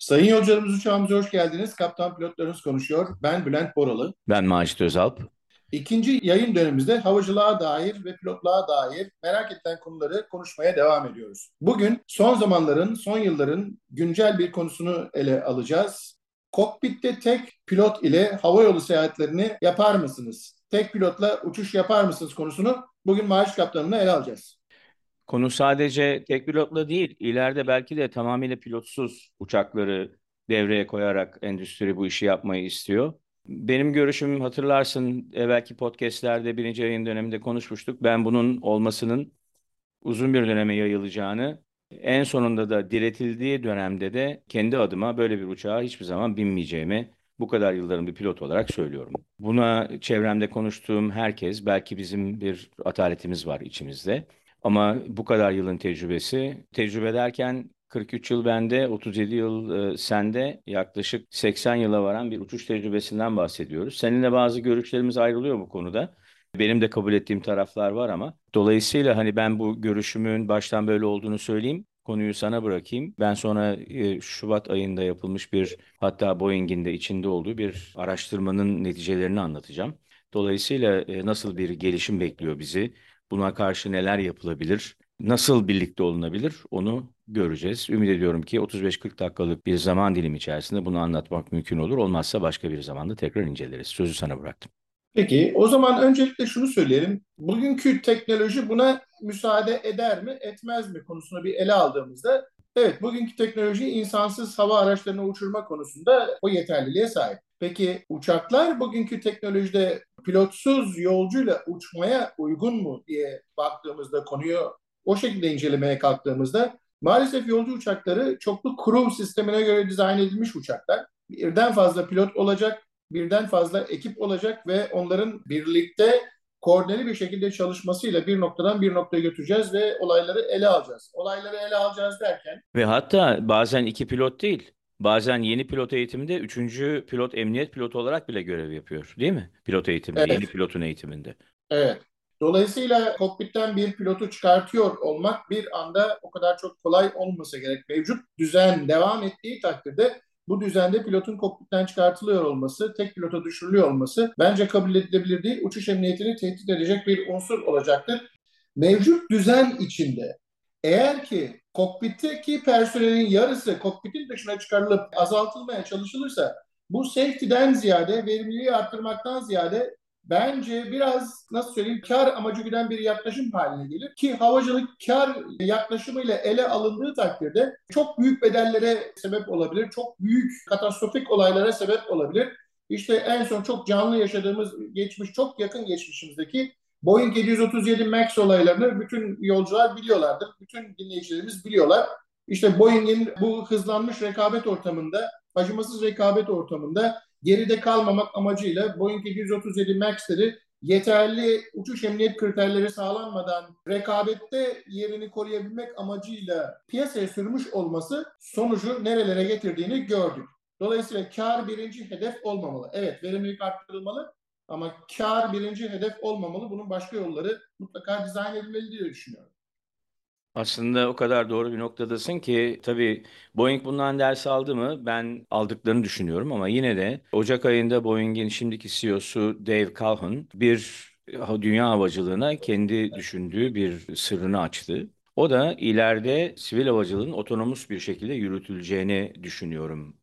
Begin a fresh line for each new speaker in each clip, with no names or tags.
Sayın yolcularımız uçağımıza hoş geldiniz. Kaptan pilotlarınız konuşuyor. Ben Bülent Boralı.
Ben Macit Özalp.
İkinci yayın dönemimizde havacılığa dair ve pilotluğa dair merak edilen konuları konuşmaya devam ediyoruz. Bugün son zamanların, son yılların güncel bir konusunu ele alacağız. Kokpitte tek pilot ile havayolu seyahatlerini yapar mısınız? Tek pilotla uçuş yapar mısınız konusunu bugün maaş kaptanına ele alacağız.
Konu sadece tek pilotla değil, ileride belki de tamamıyla pilotsuz uçakları devreye koyarak endüstri bu işi yapmayı istiyor. Benim görüşüm hatırlarsın evvelki podcastlerde birinci yayın döneminde konuşmuştuk. Ben bunun olmasının uzun bir döneme yayılacağını, en sonunda da diretildiği dönemde de kendi adıma böyle bir uçağa hiçbir zaman binmeyeceğimi bu kadar yılların bir pilot olarak söylüyorum. Buna çevremde konuştuğum herkes, belki bizim bir ataletimiz var içimizde. Ama bu kadar yılın tecrübesi, tecrübe derken 43 yıl bende, 37 yıl e, sende yaklaşık 80 yıla varan bir uçuş tecrübesinden bahsediyoruz. Seninle bazı görüşlerimiz ayrılıyor bu konuda. Benim de kabul ettiğim taraflar var ama dolayısıyla hani ben bu görüşümün baştan böyle olduğunu söyleyeyim. Konuyu sana bırakayım. Ben sonra e, Şubat ayında yapılmış bir hatta Boeing'in de içinde olduğu bir araştırmanın neticelerini anlatacağım. Dolayısıyla e, nasıl bir gelişim bekliyor bizi? Buna karşı neler yapılabilir? Nasıl birlikte olunabilir? Onu göreceğiz. Ümit ediyorum ki 35-40 dakikalık bir zaman dilimi içerisinde bunu anlatmak mümkün olur. Olmazsa başka bir zamanda tekrar inceleriz. Sözü sana bıraktım.
Peki o zaman öncelikle şunu söyleyelim. Bugünkü teknoloji buna müsaade eder mi, etmez mi konusunu bir ele aldığımızda evet bugünkü teknoloji insansız hava araçlarını uçurma konusunda o yeterliliğe sahip. Peki uçaklar bugünkü teknolojide pilotsuz yolcuyla uçmaya uygun mu diye baktığımızda konuyu o şekilde incelemeye kalktığımızda maalesef yolcu uçakları çoklu kurum sistemine göre dizayn edilmiş uçaklar. Birden fazla pilot olacak, birden fazla ekip olacak ve onların birlikte koordineli bir şekilde çalışmasıyla bir noktadan bir noktaya götüreceğiz ve olayları ele alacağız. Olayları ele alacağız derken...
Ve hatta bazen iki pilot değil, bazen yeni pilot eğitiminde üçüncü pilot emniyet pilotu olarak bile görev yapıyor değil mi? Pilot eğitiminde, evet. yeni pilotun eğitiminde.
Evet. Dolayısıyla kokpitten bir pilotu çıkartıyor olmak bir anda o kadar çok kolay olmasa gerek. Mevcut düzen devam ettiği takdirde bu düzende pilotun kokpitten çıkartılıyor olması, tek pilota düşürülüyor olması bence kabul edilebilir değil. Uçuş emniyetini tehdit edecek bir unsur olacaktır. Mevcut düzen içinde eğer ki kokpitteki personelin yarısı kokpitin dışına çıkarılıp azaltılmaya çalışılırsa bu safety'den ziyade, verimliliği arttırmaktan ziyade bence biraz nasıl söyleyeyim kar amacı güden bir yaklaşım haline gelir. Ki havacılık kar yaklaşımıyla ele alındığı takdirde çok büyük bedellere sebep olabilir. Çok büyük katastrofik olaylara sebep olabilir. İşte en son çok canlı yaşadığımız geçmiş, çok yakın geçmişimizdeki Boeing 737 MAX olaylarını bütün yolcular biliyorlardır. Bütün dinleyicilerimiz biliyorlar. İşte Boeing'in bu hızlanmış rekabet ortamında, acımasız rekabet ortamında geride kalmamak amacıyla Boeing 737 MAX'leri yeterli uçuş emniyet kriterleri sağlanmadan rekabette yerini koruyabilmek amacıyla piyasaya sürmüş olması sonucu nerelere getirdiğini gördük. Dolayısıyla kar birinci hedef olmamalı. Evet verimlilik arttırılmalı ama kar birinci hedef olmamalı. Bunun başka yolları mutlaka dizayn edilmeli diye düşünüyorum.
Aslında o kadar doğru bir noktadasın ki tabii Boeing bundan ders aldı mı ben aldıklarını düşünüyorum ama yine de Ocak ayında Boeing'in şimdiki CEO'su Dave Calhoun bir dünya havacılığına kendi düşündüğü bir sırrını açtı. O da ileride sivil havacılığın otonomus bir şekilde yürütüleceğini düşünüyorum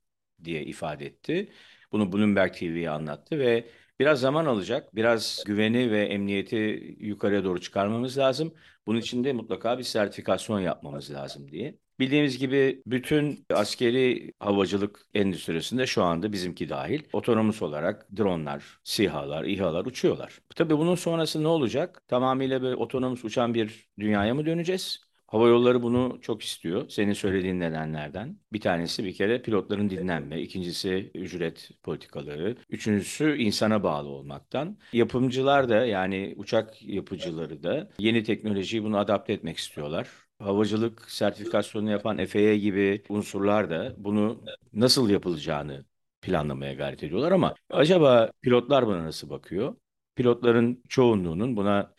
diye ifade etti. Bunu Bloomberg TV'ye anlattı ve Biraz zaman alacak. Biraz güveni ve emniyeti yukarıya doğru çıkarmamız lazım. Bunun için de mutlaka bir sertifikasyon yapmamız lazım diye. Bildiğimiz gibi bütün askeri havacılık endüstrisinde şu anda bizimki dahil otonomus olarak dronlar, SİHA'lar, İHA'lar uçuyorlar. Tabii bunun sonrası ne olacak? Tamamıyla böyle otonomus uçan bir dünyaya mı döneceğiz? Hava yolları bunu çok istiyor. Senin söylediğin nedenlerden. Bir tanesi bir kere pilotların dinlenme, ikincisi ücret politikaları, üçüncüsü insana bağlı olmaktan. Yapımcılar da yani uçak yapıcıları da yeni teknolojiyi bunu adapte etmek istiyorlar. Havacılık sertifikasyonu yapan FAA gibi unsurlar da bunu nasıl yapılacağını planlamaya gayret ediyorlar ama acaba pilotlar buna nasıl bakıyor? Pilotların çoğunluğunun buna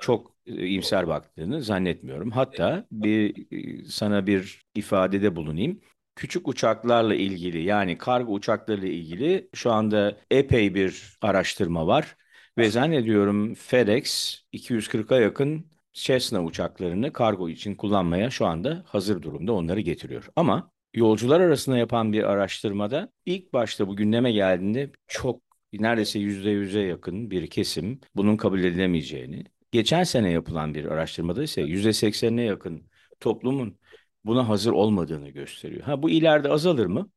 çok e, iyimser baktığını zannetmiyorum. Hatta bir e, sana bir ifadede bulunayım. küçük uçaklarla ilgili yani kargo uçaklarıyla ilgili şu anda epey bir araştırma var. Ve zannediyorum FedEx 240'a yakın Cessna uçaklarını kargo için kullanmaya şu anda hazır durumda onları getiriyor. Ama yolcular arasında yapan bir araştırmada ilk başta bu gündeme geldiğinde çok neredeyse yüzde yüze yakın bir kesim bunun kabul edilemeyeceğini, geçen sene yapılan bir araştırmada ise yüzde seksenine yakın toplumun buna hazır olmadığını gösteriyor. Ha bu ileride azalır mı?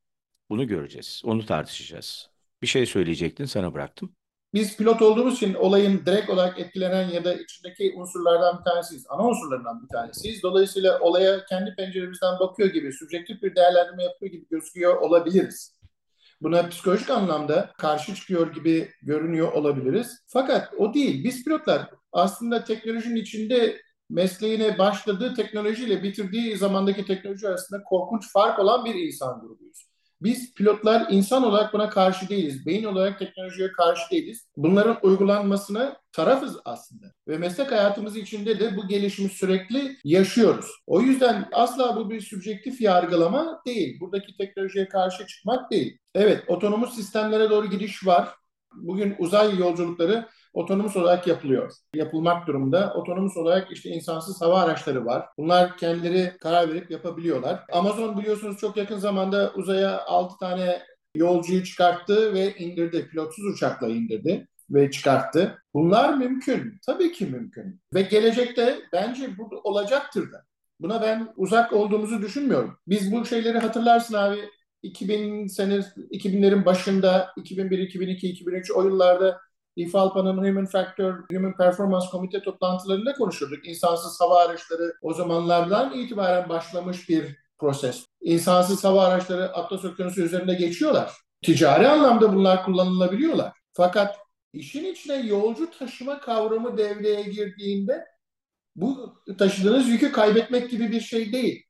Bunu göreceğiz. Onu tartışacağız. Bir şey söyleyecektin, sana bıraktım.
Biz pilot olduğumuz için olayın direkt olarak etkilenen ya da içindeki unsurlardan bir tanesiyiz. Ana unsurlarından bir tanesiyiz. Dolayısıyla olaya kendi penceremizden bakıyor gibi, subjektif bir değerlendirme yapıyor gibi gözüküyor olabiliriz. Buna psikolojik anlamda karşı çıkıyor gibi görünüyor olabiliriz. Fakat o değil. Biz pilotlar aslında teknolojinin içinde mesleğine başladığı teknolojiyle bitirdiği zamandaki teknoloji arasında korkunç fark olan bir insan grubuyuz. Biz pilotlar insan olarak buna karşı değiliz. Beyin olarak teknolojiye karşı değiliz. Bunların uygulanmasına tarafız aslında. Ve meslek hayatımız içinde de bu gelişimi sürekli yaşıyoruz. O yüzden asla bu bir subjektif yargılama değil. Buradaki teknolojiye karşı çıkmak değil. Evet, otonomuz sistemlere doğru gidiş var. Bugün uzay yolculukları otonomus olarak yapılıyor. Yapılmak durumda. Otonomus olarak işte insansız hava araçları var. Bunlar kendileri karar verip yapabiliyorlar. Amazon biliyorsunuz çok yakın zamanda uzaya 6 tane yolcuyu çıkarttı ve indirdi. Pilotsuz uçakla indirdi ve çıkarttı. Bunlar mümkün. Tabii ki mümkün. Ve gelecekte bence bu olacaktır da. Buna ben uzak olduğumuzu düşünmüyorum. Biz bu şeyleri hatırlarsın abi 2000 sene 2000'lerin başında 2001, 2002, 2003 o yıllarda İFALPA'nın Human Factor, Human Performance Komite toplantılarında konuşurduk. İnsansız hava araçları o zamanlardan itibaren başlamış bir proses. İnsansız hava araçları Atlas Okyanusu üzerinde geçiyorlar. Ticari anlamda bunlar kullanılabiliyorlar. Fakat işin içine yolcu taşıma kavramı devreye girdiğinde bu taşıdığınız yükü kaybetmek gibi bir şey değil.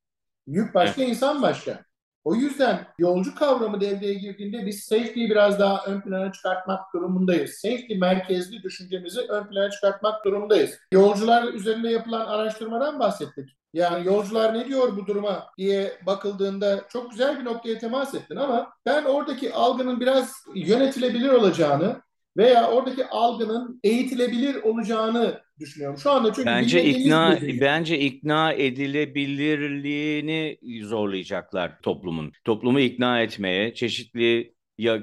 Yük başka, insan başka. O yüzden yolcu kavramı devreye girdiğinde biz safety'yi biraz daha ön plana çıkartmak durumundayız. Safety merkezli düşüncemizi ön plana çıkartmak durumundayız. Yolcular üzerinde yapılan araştırmadan bahsettik. Yani yolcular ne diyor bu duruma diye bakıldığında çok güzel bir noktaya temas ettin ama ben oradaki algının biraz yönetilebilir olacağını veya oradaki algının eğitilebilir olacağını düşünüyorum. Şu anda çünkü
bence ikna bence ikna edilebilirliğini zorlayacaklar toplumun. Toplumu ikna etmeye çeşitli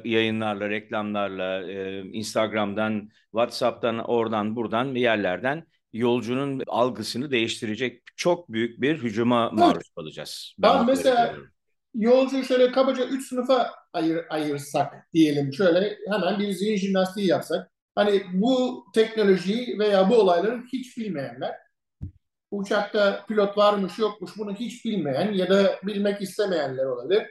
yayınlarla, reklamlarla, Instagram'dan, WhatsApp'tan, oradan, buradan bir yerlerden yolcunun algısını değiştirecek çok büyük bir hücuma maruz kalacağız.
Ben, ben mesela yolcu şöyle kabaca üç sınıfa ayır, ayırsak diyelim şöyle hemen bir zihin jimnastiği yapsak. Hani bu teknolojiyi veya bu olayları hiç bilmeyenler, uçakta pilot varmış yokmuş bunu hiç bilmeyen ya da bilmek istemeyenler olabilir.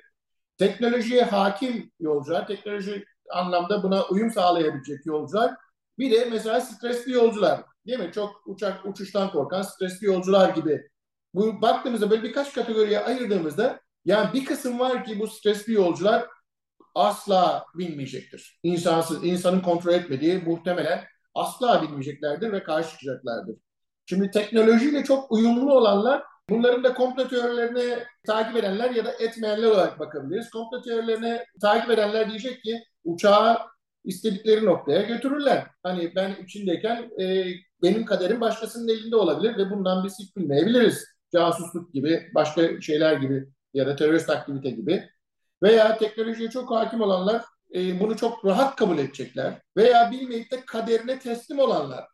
Teknolojiye hakim yolcular, teknoloji anlamda buna uyum sağlayabilecek yolcular. Bir de mesela stresli yolcular, değil mi? Çok uçak uçuştan korkan stresli yolcular gibi. Bu baktığımızda böyle birkaç kategoriye ayırdığımızda yani bir kısım var ki bu stresli yolcular asla bilmeyecektir. İnsansız, insanın kontrol etmediği muhtemelen asla bilmeyeceklerdir ve karşı çıkacaklardır. Şimdi teknolojiyle çok uyumlu olanlar bunların da komplo teorilerini takip edenler ya da etmeyenler olarak bakabiliriz. Komplo teorilerini takip edenler diyecek ki uçağı istedikleri noktaya götürürler. Hani ben içindeyken e, benim kaderim başkasının elinde olabilir ve bundan biz hiç bilmeyebiliriz. Casusluk gibi, başka şeyler gibi ya da terörist aktivite gibi veya teknolojiye çok hakim olanlar e, bunu çok rahat kabul edecekler veya bilmeyip de kaderine teslim olanlar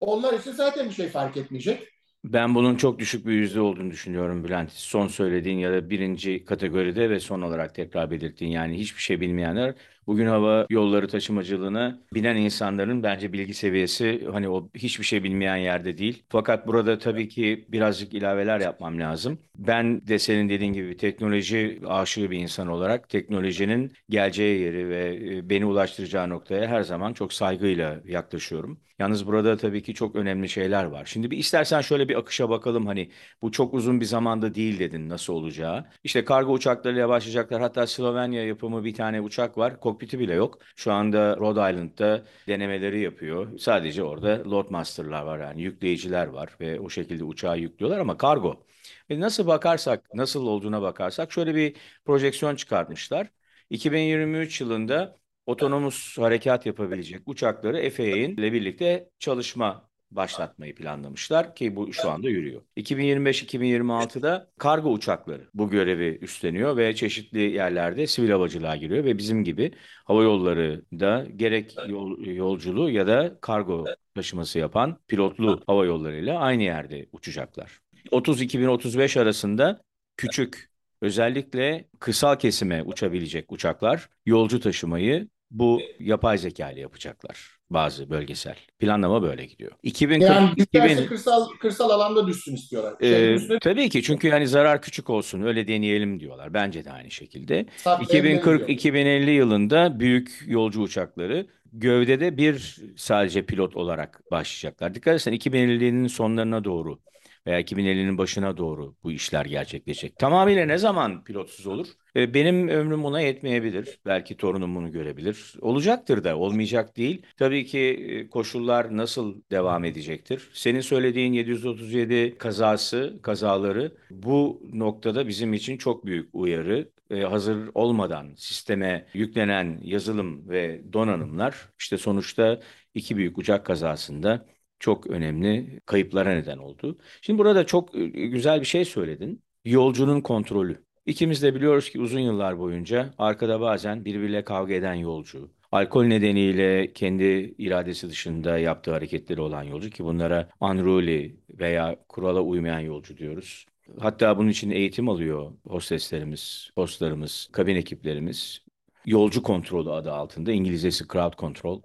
onlar için zaten bir şey fark etmeyecek.
Ben bunun çok düşük bir yüzde olduğunu düşünüyorum Bülent. Son söylediğin ya da birinci kategoride ve son olarak tekrar belirttiğin yani hiçbir şey bilmeyenler Bugün hava yolları taşımacılığına binen insanların bence bilgi seviyesi hani o hiçbir şey bilmeyen yerde değil. Fakat burada tabii ki birazcık ilaveler yapmam lazım. Ben de senin dediğin gibi teknoloji aşığı bir insan olarak teknolojinin geleceği yeri ve e, beni ulaştıracağı noktaya her zaman çok saygıyla yaklaşıyorum. Yalnız burada tabii ki çok önemli şeyler var. Şimdi bir istersen şöyle bir akışa bakalım hani bu çok uzun bir zamanda değil dedin nasıl olacağı. İşte kargo uçaklarıyla başlayacaklar. Hatta Slovenya yapımı bir tane uçak var kokpiti bile yok. Şu anda Rhode Island'da denemeleri yapıyor. Sadece orada Loadmaster'lar var yani yükleyiciler var ve o şekilde uçağı yüklüyorlar ama kargo. E nasıl bakarsak, nasıl olduğuna bakarsak şöyle bir projeksiyon çıkartmışlar. 2023 yılında otonomus harekat yapabilecek uçakları FAA'in ile birlikte çalışma başlatmayı planlamışlar ki bu şu anda yürüyor. 2025-2026'da kargo uçakları bu görevi üstleniyor ve çeşitli yerlerde sivil havacılığa giriyor ve bizim gibi hava yolları da gerek yol, yolculuğu ya da kargo taşıması yapan pilotlu hava yollarıyla aynı yerde uçacaklar. 30-2035 arasında küçük özellikle kısal kesime uçabilecek uçaklar yolcu taşımayı bu yapay zeka ile yapacaklar bazı bölgesel. Planlama böyle gidiyor.
2040, yani 2000, kırsal, kırsal alanda düşsün istiyorlar.
Ee, üstüne... Tabii ki çünkü yani zarar küçük olsun öyle deneyelim diyorlar. Bence de aynı şekilde. 2040-2050 yılında büyük yolcu uçakları gövdede bir sadece pilot olarak başlayacaklar. Dikkat etsen 2050'nin sonlarına doğru veya 2050'nin başına doğru bu işler gerçekleşecek. Tamamıyla ne zaman pilotsuz olur? E, benim ömrüm buna yetmeyebilir. Belki torunum bunu görebilir. Olacaktır da olmayacak değil. Tabii ki e, koşullar nasıl devam edecektir? Senin söylediğin 737 kazası, kazaları bu noktada bizim için çok büyük uyarı. E, hazır olmadan sisteme yüklenen yazılım ve donanımlar işte sonuçta iki büyük uçak kazasında çok önemli kayıplara neden oldu. Şimdi burada çok e, güzel bir şey söyledin. Yolcunun kontrolü. İkimiz de biliyoruz ki uzun yıllar boyunca arkada bazen birbiriyle kavga eden yolcu, alkol nedeniyle kendi iradesi dışında yaptığı hareketleri olan yolcu ki bunlara unruly veya kurala uymayan yolcu diyoruz. Hatta bunun için eğitim alıyor hosteslerimiz, hostlarımız, kabin ekiplerimiz. Yolcu kontrolü adı altında İngilizcesi crowd control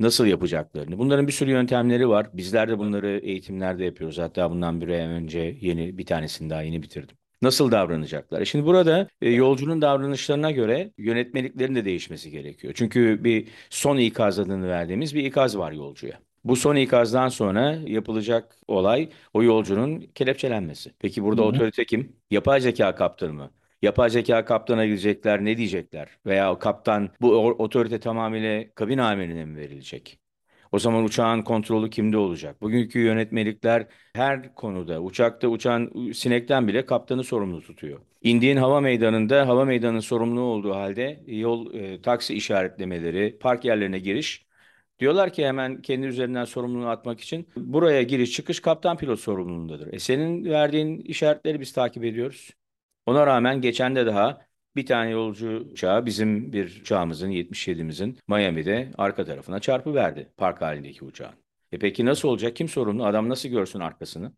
nasıl yapacaklarını. Bunların bir sürü yöntemleri var. Bizler de bunları eğitimlerde yapıyoruz. Hatta bundan bir ay önce yeni bir tanesini daha yeni bitirdim. Nasıl davranacaklar? E şimdi burada e, yolcunun davranışlarına göre yönetmeliklerin de değişmesi gerekiyor. Çünkü bir son ikaz adını verdiğimiz bir ikaz var yolcuya. Bu son ikazdan sonra yapılacak olay o yolcunun kelepçelenmesi. Peki burada Hı-hı. otorite kim? Yapay zeka kaptanı mı? Yapay zeka kaptana gidecekler ne diyecekler? Veya kaptan bu otorite tamamıyla kabin amirine mi verilecek? O zaman uçağın kontrolü kimde olacak? Bugünkü yönetmelikler her konuda uçakta uçan sinekten bile kaptanı sorumlu tutuyor. İndiğin hava meydanında hava meydanının sorumlu olduğu halde yol e, taksi işaretlemeleri, park yerlerine giriş Diyorlar ki hemen kendi üzerinden sorumluluğu atmak için buraya giriş çıkış kaptan pilot sorumluluğundadır. E senin verdiğin işaretleri biz takip ediyoruz. Ona rağmen geçen de daha bir tane yolcu uçağı bizim bir uçağımızın 77'imizin Miami'de arka tarafına çarpı verdi park halindeki uçağın. E peki nasıl olacak? Kim sorumlu? Adam nasıl görsün arkasını?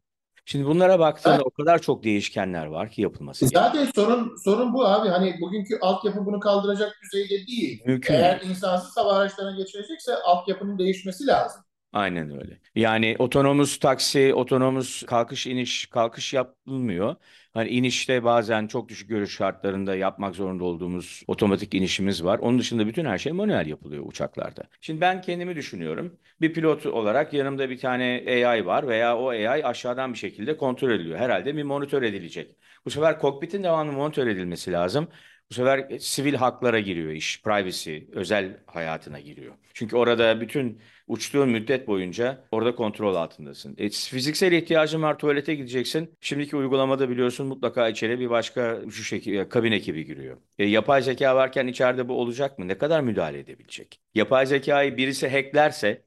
Şimdi bunlara baktığında evet. o kadar çok değişkenler var ki yapılması.
Zaten gerekiyor. sorun sorun bu abi. Hani bugünkü altyapı bunu kaldıracak düzeyde değil. Mümkün Eğer değil. insansız hava araçlarına geçirecekse altyapının değişmesi lazım.
Aynen öyle. Yani otonomus taksi, otonomus kalkış iniş, kalkış yapılmıyor. Hani inişte bazen çok düşük görüş şartlarında yapmak zorunda olduğumuz otomatik inişimiz var. Onun dışında bütün her şey manuel yapılıyor uçaklarda. Şimdi ben kendimi düşünüyorum. Bir pilot olarak yanımda bir tane AI var veya o AI aşağıdan bir şekilde kontrol ediliyor. Herhalde bir monitör edilecek. Bu sefer kokpitin devamlı monitör edilmesi lazım. Bu sefer e, sivil haklara giriyor iş, privacy, özel hayatına giriyor. Çünkü orada bütün uçtuğun müddet boyunca orada kontrol altındasın. E, fiziksel ihtiyacın var, tuvalete gideceksin. Şimdiki uygulamada biliyorsun mutlaka içeri bir başka şu şekilde kabin ekibi giriyor. E, yapay zeka varken içeride bu olacak mı? Ne kadar müdahale edebilecek? Yapay zekayı birisi hacklerse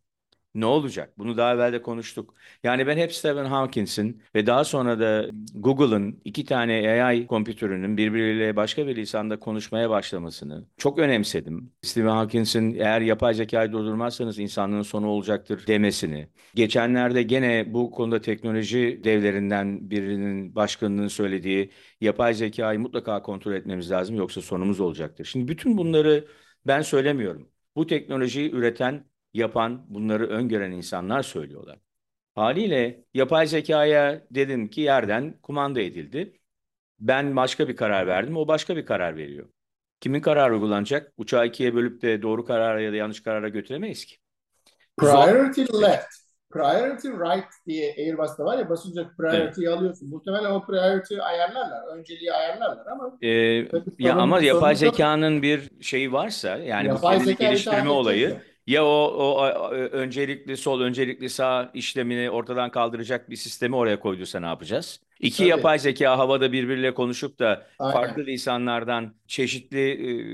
ne olacak? Bunu daha evvel de konuştuk. Yani ben hep Stephen Hawkins'in ve daha sonra da Google'ın iki tane AI kompütörünün birbiriyle başka bir lisanda konuşmaya başlamasını çok önemsedim. Stephen Hawkins'in eğer yapay zekayı durdurmazsanız insanlığın sonu olacaktır demesini. Geçenlerde gene bu konuda teknoloji devlerinden birinin başkanının söylediği yapay zekayı mutlaka kontrol etmemiz lazım yoksa sonumuz olacaktır. Şimdi bütün bunları ben söylemiyorum. Bu teknolojiyi üreten yapan, bunları öngören insanlar söylüyorlar. Haliyle yapay zekaya dedim ki yerden kumanda edildi. Ben başka bir karar verdim, o başka bir karar veriyor. Kimin kararı uygulanacak? Uçağı ikiye bölüp de doğru karara ya da yanlış karara götüremeyiz ki.
Priority Zor. left. priority right diye Airbus'ta var ya basınca priority'yi evet. alıyorsun. Muhtemelen o priority ayarlarlar. Önceliği ayarlarlar ama
ee, ya ama yapay zekanın bir şeyi varsa yani yapay bu zeka geliştirme olayı ya o, o öncelikli sol öncelikli sağ işlemini ortadan kaldıracak bir sistemi oraya koyduysa ne yapacağız? İki Tabii. yapay zeka havada birbiriyle konuşup da Aynen. farklı lisanlardan çeşitli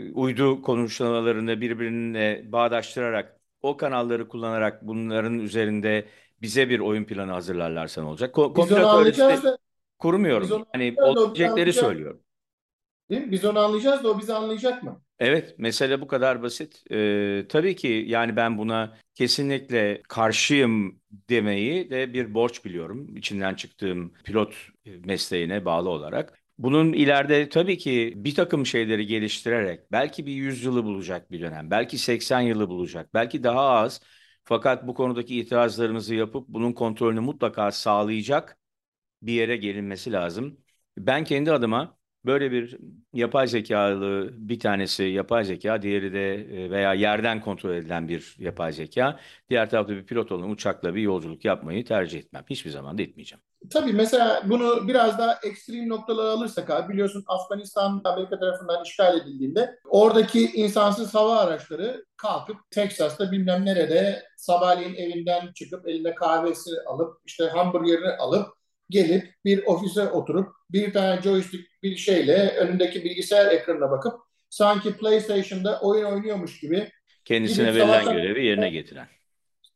e, uydu konuşmalarını birbirine bağdaştırarak o kanalları kullanarak bunların üzerinde bize bir oyun planı hazırlarlarsa ne olacak? Ko
onu anlayacağız da
kurmuyorum. Yani olabilecekleri söylüyorum.
Değil mi? Biz onu anlayacağız da o bizi anlayacak mı?
Evet, mesele bu kadar basit. Ee, tabii ki yani ben buna kesinlikle karşıyım demeyi de bir borç biliyorum. İçinden çıktığım pilot mesleğine bağlı olarak. Bunun ileride tabii ki bir takım şeyleri geliştirerek belki bir 100 yılı bulacak bir dönem, belki 80 yılı bulacak, belki daha az. Fakat bu konudaki itirazlarımızı yapıp bunun kontrolünü mutlaka sağlayacak bir yere gelinmesi lazım. Ben kendi adıma böyle bir yapay zekalı bir tanesi yapay zeka, diğeri de e, veya yerden kontrol edilen bir yapay zeka, diğer tarafta bir pilot olan uçakla bir yolculuk yapmayı tercih etmem. Hiçbir zaman da etmeyeceğim.
Tabii mesela bunu biraz daha ekstrem noktalara alırsak abi biliyorsun Afganistan Amerika tarafından işgal edildiğinde oradaki insansız hava araçları kalkıp Teksas'ta bilmem nerede sabahleyin evinden çıkıp elinde kahvesi alıp işte hamburgerini alıp gelip bir ofise oturup bir tane joystick bir şeyle önündeki bilgisayar ekranına bakıp sanki PlayStation'da oyun oynuyormuş gibi
kendisine verilen görevi yerine getiren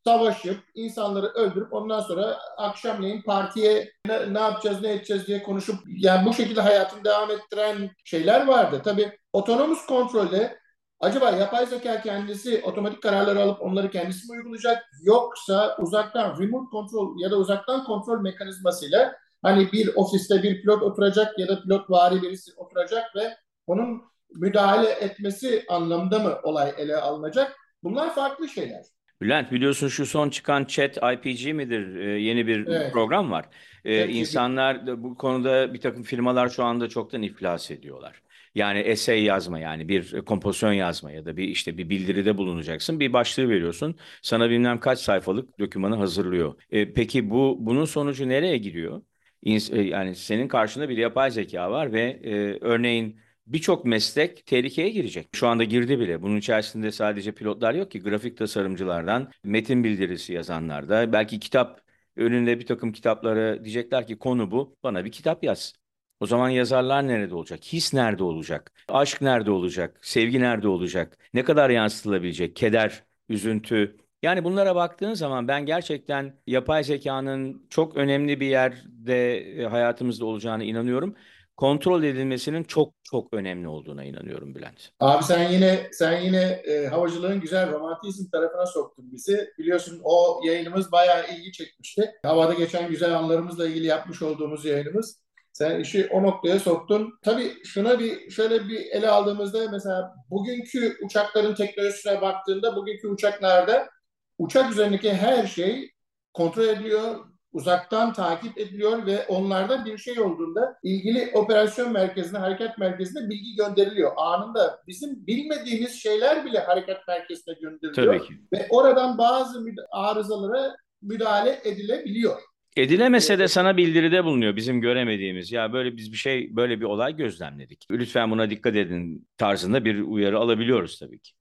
savaşıp insanları öldürüp ondan sonra akşamleyin partiye ne, ne yapacağız ne edeceğiz diye konuşup yani bu şekilde hayatını devam ettiren şeyler vardı. Tabii otonomus kontrolde acaba yapay zeka kendisi otomatik kararları alıp onları kendisi mi uygulayacak yoksa uzaktan remote kontrol ya da uzaktan kontrol mekanizmasıyla hani bir ofiste bir pilot oturacak ya da pilot vari birisi oturacak ve onun müdahale etmesi anlamda mı olay ele alınacak? Bunlar farklı şeyler.
Bülent biliyorsun şu son çıkan Chat IPG midir? Ee, yeni bir evet. program var. Ee, insanlar bu konuda bir takım firmalar şu anda çoktan iflas ediyorlar. Yani essay yazma yani bir kompozisyon yazma ya da bir işte bir bildiride bulunacaksın. Bir başlığı veriyorsun. Sana bilmem kaç sayfalık dokümanı hazırlıyor. Ee, peki bu bunun sonucu nereye gidiyor? E, yani senin karşında bir yapay zeka var ve e, örneğin birçok meslek tehlikeye girecek. Şu anda girdi bile. Bunun içerisinde sadece pilotlar yok ki grafik tasarımcılardan, metin bildirisi yazanlar belki kitap önünde bir takım kitapları diyecekler ki konu bu. Bana bir kitap yaz. O zaman yazarlar nerede olacak? His nerede olacak? Aşk nerede olacak? Sevgi nerede olacak? Ne kadar yansıtılabilecek? Keder, üzüntü. Yani bunlara baktığın zaman ben gerçekten yapay zekanın çok önemli bir yerde e, hayatımızda olacağını inanıyorum kontrol edilmesinin çok çok önemli olduğuna inanıyorum Bülent.
Abi sen yine sen yine e, havacılığın güzel romantizm tarafına soktun bizi. Biliyorsun o yayınımız bayağı ilgi çekmişti. Havada geçen güzel anlarımızla ilgili yapmış olduğumuz yayınımız. Sen işi o noktaya soktun. Tabii şuna bir şöyle bir ele aldığımızda mesela bugünkü uçakların teknolojisine baktığında bugünkü uçaklarda uçak üzerindeki her şey kontrol ediliyor, uzaktan takip ediliyor ve onlarda bir şey olduğunda ilgili operasyon merkezine, hareket merkezine bilgi gönderiliyor. Anında bizim bilmediğimiz şeyler bile hareket merkezine gönderiliyor. Tabii ki. Ve oradan bazı arızalara müdahale edilebiliyor.
Edilemese de sana bildiride bulunuyor bizim göremediğimiz. Ya böyle biz bir şey, böyle bir olay gözlemledik. Lütfen buna dikkat edin tarzında bir uyarı alabiliyoruz tabii ki.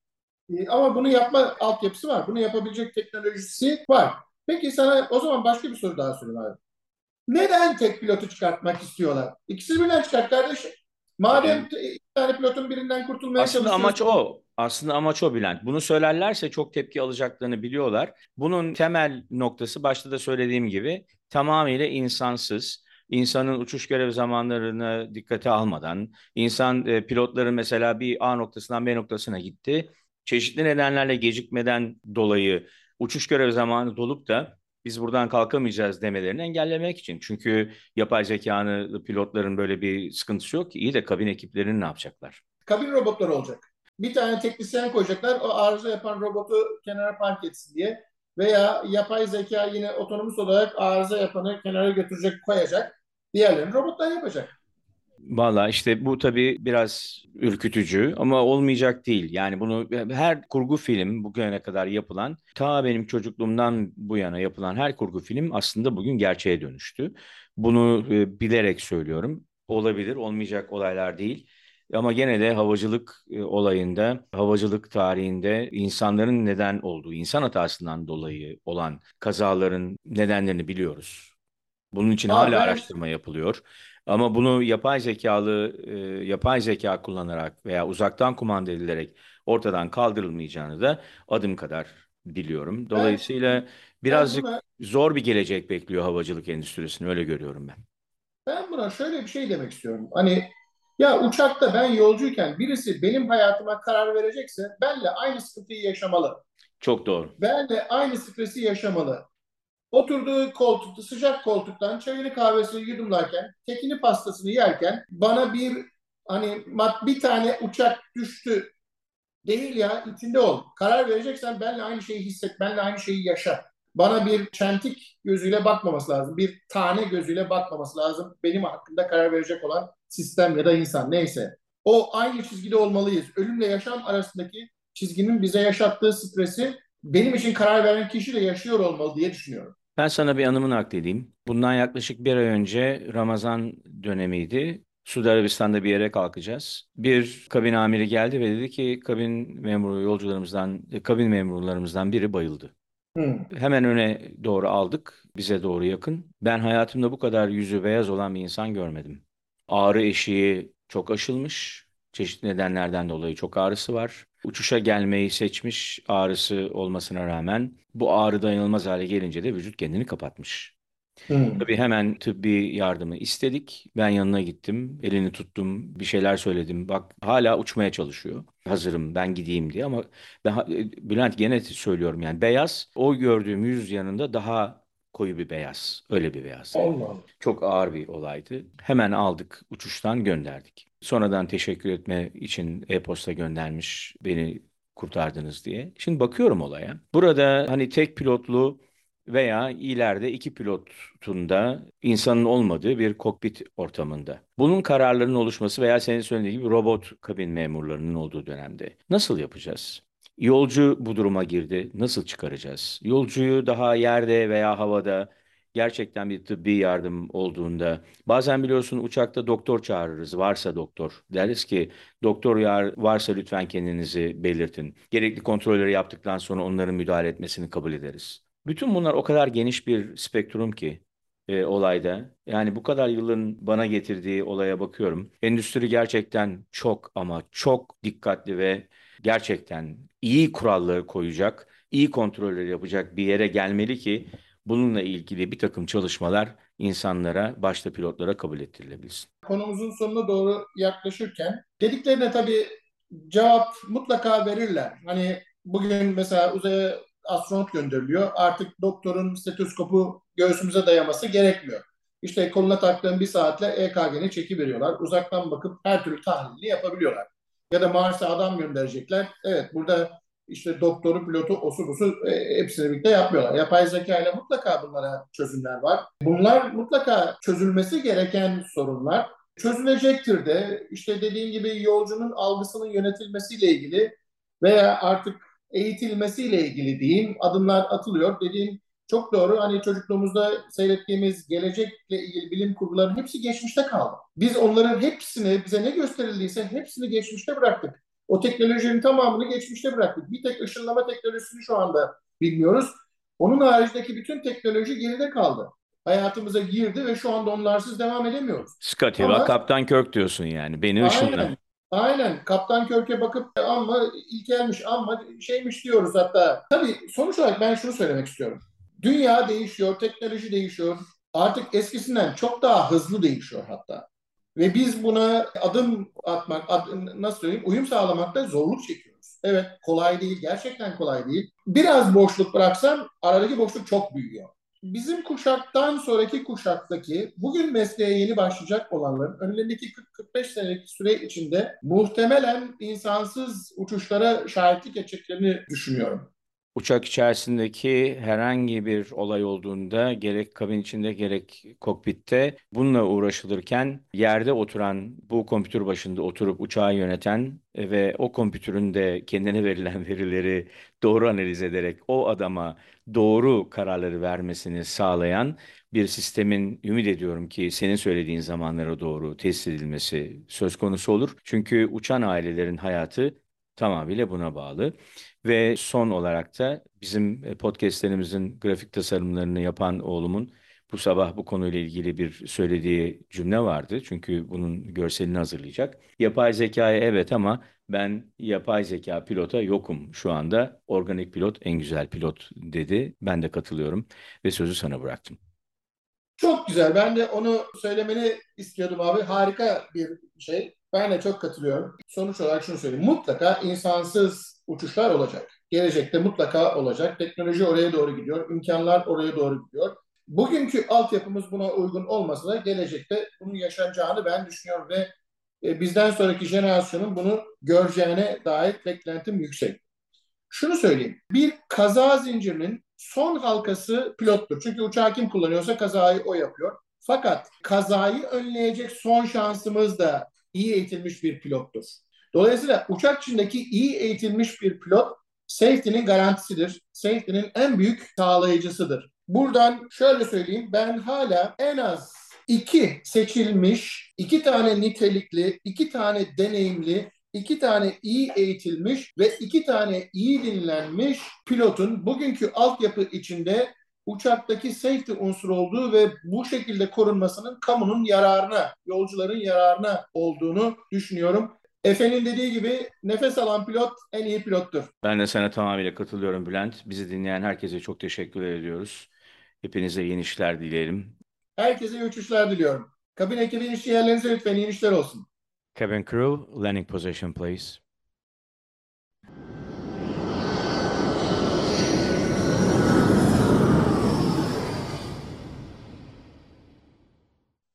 Ee, ama bunu yapma altyapısı var. Bunu yapabilecek teknolojisi var. Peki sana o zaman başka bir soru daha sorayım abi. Neden tek pilotu çıkartmak istiyorlar? İkisi birden çıkart kardeşim. Madem iki tane pilotun birinden kurtulmaya
Aslında amaç o. Aslında amaç o Bülent. Bunu söylerlerse çok tepki alacaklarını biliyorlar. Bunun temel noktası başta da söylediğim gibi tamamıyla insansız, insanın uçuş görev zamanlarını dikkate almadan, insan e, pilotların mesela bir A noktasından B noktasına gitti. Çeşitli nedenlerle gecikmeden dolayı uçuş görev zamanı dolup da biz buradan kalkamayacağız demelerini engellemek için. Çünkü yapay zekanın pilotların böyle bir sıkıntısı yok. İyi de kabin ekiplerinin ne yapacaklar?
Kabin robotları olacak. Bir tane teknisyen koyacaklar. O arıza yapan robotu kenara park etsin diye. Veya yapay zeka yine otonomus olarak arıza yapanı kenara götürecek, koyacak. Diğerlerini robotlar yapacak.
Valla işte bu tabii biraz ürkütücü ama olmayacak değil. Yani bunu her kurgu film bugüne kadar yapılan, ta benim çocukluğumdan bu yana yapılan her kurgu film aslında bugün gerçeğe dönüştü. Bunu e, bilerek söylüyorum. Olabilir, olmayacak olaylar değil. Ama gene de havacılık e, olayında, havacılık tarihinde insanların neden olduğu, insan hatasından dolayı olan kazaların nedenlerini biliyoruz. Bunun için hala
ben
araştırma yapılıyor. Ama bunu yapay zekalı, e, yapay zeka kullanarak veya uzaktan kumanda edilerek ortadan kaldırılmayacağını da adım kadar biliyorum.
ben
Dolayısıyla
ben
birazcık
buna
zor bir gelecek bekliyor havacılık endüstrisini, öyle görüyorum ben.
ben buna şöyle bir şey demek istiyorum. Hani ya uçakta ben yolcuyken birisi benim hayatıma karar verecekse benle aynı sıkıntıyı yaşamalı.
Çok doğru.
Benle aynı stresi yaşamalı. Oturduğu koltukta sıcak koltuktan çayını kahvesini yudumlarken, tekini pastasını yerken bana bir hani bir tane uçak düştü değil ya içinde ol. Karar vereceksen benle aynı şeyi hisset, benle aynı şeyi yaşa. Bana bir çentik gözüyle bakmaması lazım. Bir tane gözüyle bakmaması lazım. Benim hakkında karar verecek olan sistem ya da insan neyse. O aynı çizgide olmalıyız. Ölümle yaşam arasındaki çizginin bize yaşattığı stresi benim için karar veren kişi de yaşıyor olmalı diye düşünüyorum.
Ben sana bir anımı nakledeyim. Bundan yaklaşık bir ay önce Ramazan dönemiydi. Suudi Arabistan'da bir yere kalkacağız. Bir kabin amiri geldi ve dedi ki kabin memuru yolcularımızdan, kabin memurlarımızdan biri bayıldı.
Hmm.
Hemen öne doğru aldık, bize doğru yakın. Ben hayatımda bu kadar yüzü beyaz olan bir insan görmedim. Ağrı eşiği çok aşılmış. Çeşitli nedenlerden dolayı çok ağrısı var. Uçuşa gelmeyi seçmiş ağrısı olmasına rağmen bu ağrı dayanılmaz hale gelince de vücut kendini kapatmış.
Hmm.
Tabii hemen tıbbi yardımı istedik. Ben yanına gittim, elini tuttum, bir şeyler söyledim. Bak hala uçmaya çalışıyor. Hazırım ben gideyim diye ama ben e, Bülent gene söylüyorum yani beyaz o gördüğüm yüz yanında daha koyu bir beyaz. Öyle bir beyaz.
Allah Allah.
Çok ağır bir olaydı. Hemen aldık, uçuştan gönderdik. Sonradan teşekkür etme için e-posta göndermiş beni kurtardınız diye. Şimdi bakıyorum olaya. Burada hani tek pilotlu veya ileride iki pilotun da insanın olmadığı bir kokpit ortamında. Bunun kararlarının oluşması veya senin söylediğin gibi robot kabin memurlarının olduğu dönemde nasıl yapacağız? Yolcu bu duruma girdi. Nasıl çıkaracağız? Yolcuyu daha yerde veya havada gerçekten bir tıbbi yardım olduğunda bazen biliyorsun uçakta doktor çağırırız. Varsa doktor. Deriz ki doktor yar varsa lütfen kendinizi belirtin. Gerekli kontrolleri yaptıktan sonra onların müdahale etmesini kabul ederiz. Bütün bunlar o kadar geniş bir spektrum ki e, olayda. Yani bu kadar yılın bana getirdiği olaya bakıyorum. Endüstri gerçekten çok ama çok dikkatli ve gerçekten iyi kuralları koyacak, iyi kontrolleri yapacak bir yere gelmeli ki bununla ilgili bir takım çalışmalar insanlara, başta pilotlara kabul ettirilebilsin.
Konumuzun sonuna doğru yaklaşırken dediklerine tabii cevap mutlaka verirler. Hani bugün mesela uzaya astronot gönderiliyor. Artık doktorun stetoskopu göğsümüze dayaması gerekmiyor. İşte koluna taktığın bir saatle EKG'ni çeki veriyorlar. Uzaktan bakıp her türlü tahlilini yapabiliyorlar. Ya da Mars'a adam gönderecekler. Evet burada işte doktoru, pilotu, osu busu e, hepsini birlikte yapmıyorlar. Yapay zeka ile mutlaka bunlara çözümler var. Bunlar mutlaka çözülmesi gereken sorunlar. Çözülecektir de işte dediğim gibi yolcunun algısının yönetilmesiyle ilgili veya artık eğitilmesiyle ilgili diyeyim adımlar atılıyor. Dediğim çok doğru. Hani çocukluğumuzda seyrettiğimiz gelecekle ilgili bilim kurguların hepsi geçmişte kaldı. Biz onların hepsini bize ne gösterildiyse hepsini geçmişte bıraktık. O teknolojinin tamamını geçmişte bıraktık. Bir tek ışınlama teknolojisini şu anda bilmiyoruz. Onun haricindeki bütün teknoloji geride kaldı. Hayatımıza girdi ve şu anda onlarsız devam edemiyoruz.
Scotty,
Ama
Kaptan Kirk diyorsun yani. Beni ışınla.
aynen, aynen Kaptan Körk'e bakıp ama ilkelmiş ama şeymiş diyoruz hatta. Tabii sonuç olarak ben şunu söylemek istiyorum. Dünya değişiyor, teknoloji değişiyor. Artık eskisinden çok daha hızlı değişiyor hatta. Ve biz buna adım atmak, ad, nasıl söyleyeyim, uyum sağlamakta zorluk çekiyoruz. Evet, kolay değil, gerçekten kolay değil. Biraz boşluk bıraksam aradaki boşluk çok büyüyor. Bizim kuşaktan sonraki kuşaktaki bugün mesleğe yeni başlayacak olanların önlerindeki 40-45 senelik süre içinde muhtemelen insansız uçuşlara şahitlik edeceklerini düşünüyorum.
Uçak içerisindeki herhangi bir olay olduğunda gerek kabin içinde gerek kokpitte bununla uğraşılırken yerde oturan bu kompütür başında oturup uçağı yöneten ve o kompütürün de kendine verilen verileri doğru analiz ederek o adama doğru kararları vermesini sağlayan bir sistemin ümit ediyorum ki senin söylediğin zamanlara doğru tesis edilmesi söz konusu olur. Çünkü uçan ailelerin hayatı tamamıyla buna bağlı. Ve son olarak da bizim e, podcastlerimizin grafik tasarımlarını yapan oğlumun bu sabah bu konuyla ilgili bir söylediği cümle vardı. Çünkü bunun görselini hazırlayacak. Yapay zekaya evet ama ben yapay zeka pilota yokum şu anda. Organik pilot en güzel pilot dedi. Ben de katılıyorum ve sözü sana bıraktım.
Çok güzel. Ben de onu söylemeni istiyordum abi. Harika bir şey. Ben de çok katılıyorum. Sonuç olarak şunu söyleyeyim. Mutlaka insansız uçuşlar olacak. Gelecekte mutlaka olacak. Teknoloji oraya doğru gidiyor. imkanlar oraya doğru gidiyor. Bugünkü altyapımız buna uygun olmasa da gelecekte bunun yaşanacağını ben düşünüyorum ve e, bizden sonraki jenerasyonun bunu göreceğine dair beklentim yüksek. Şunu söyleyeyim. Bir kaza zincirinin son halkası pilottur. Çünkü uçağı kim kullanıyorsa kazayı o yapıyor. Fakat kazayı önleyecek son şansımız da iyi eğitilmiş bir pilottur. Dolayısıyla uçak içindeki iyi eğitilmiş bir pilot safety'nin garantisidir. Safety'nin en büyük sağlayıcısıdır. Buradan şöyle söyleyeyim ben hala en az iki seçilmiş, iki tane nitelikli, iki tane deneyimli iki tane iyi eğitilmiş ve iki tane iyi dinlenmiş pilotun bugünkü altyapı içinde uçaktaki safety unsuru olduğu ve bu şekilde korunmasının kamunun yararına, yolcuların yararına olduğunu düşünüyorum. Efe'nin dediği gibi nefes alan pilot en iyi pilottur.
Ben de sana tamamıyla katılıyorum Bülent. Bizi dinleyen herkese çok teşekkür ediyoruz. Hepinize iyi inişler dileyelim.
Herkese iyi uçuşlar diliyorum. Kabin ekibi iniş yerlerinize lütfen iyi inişler olsun.
Cabin crew, landing position please.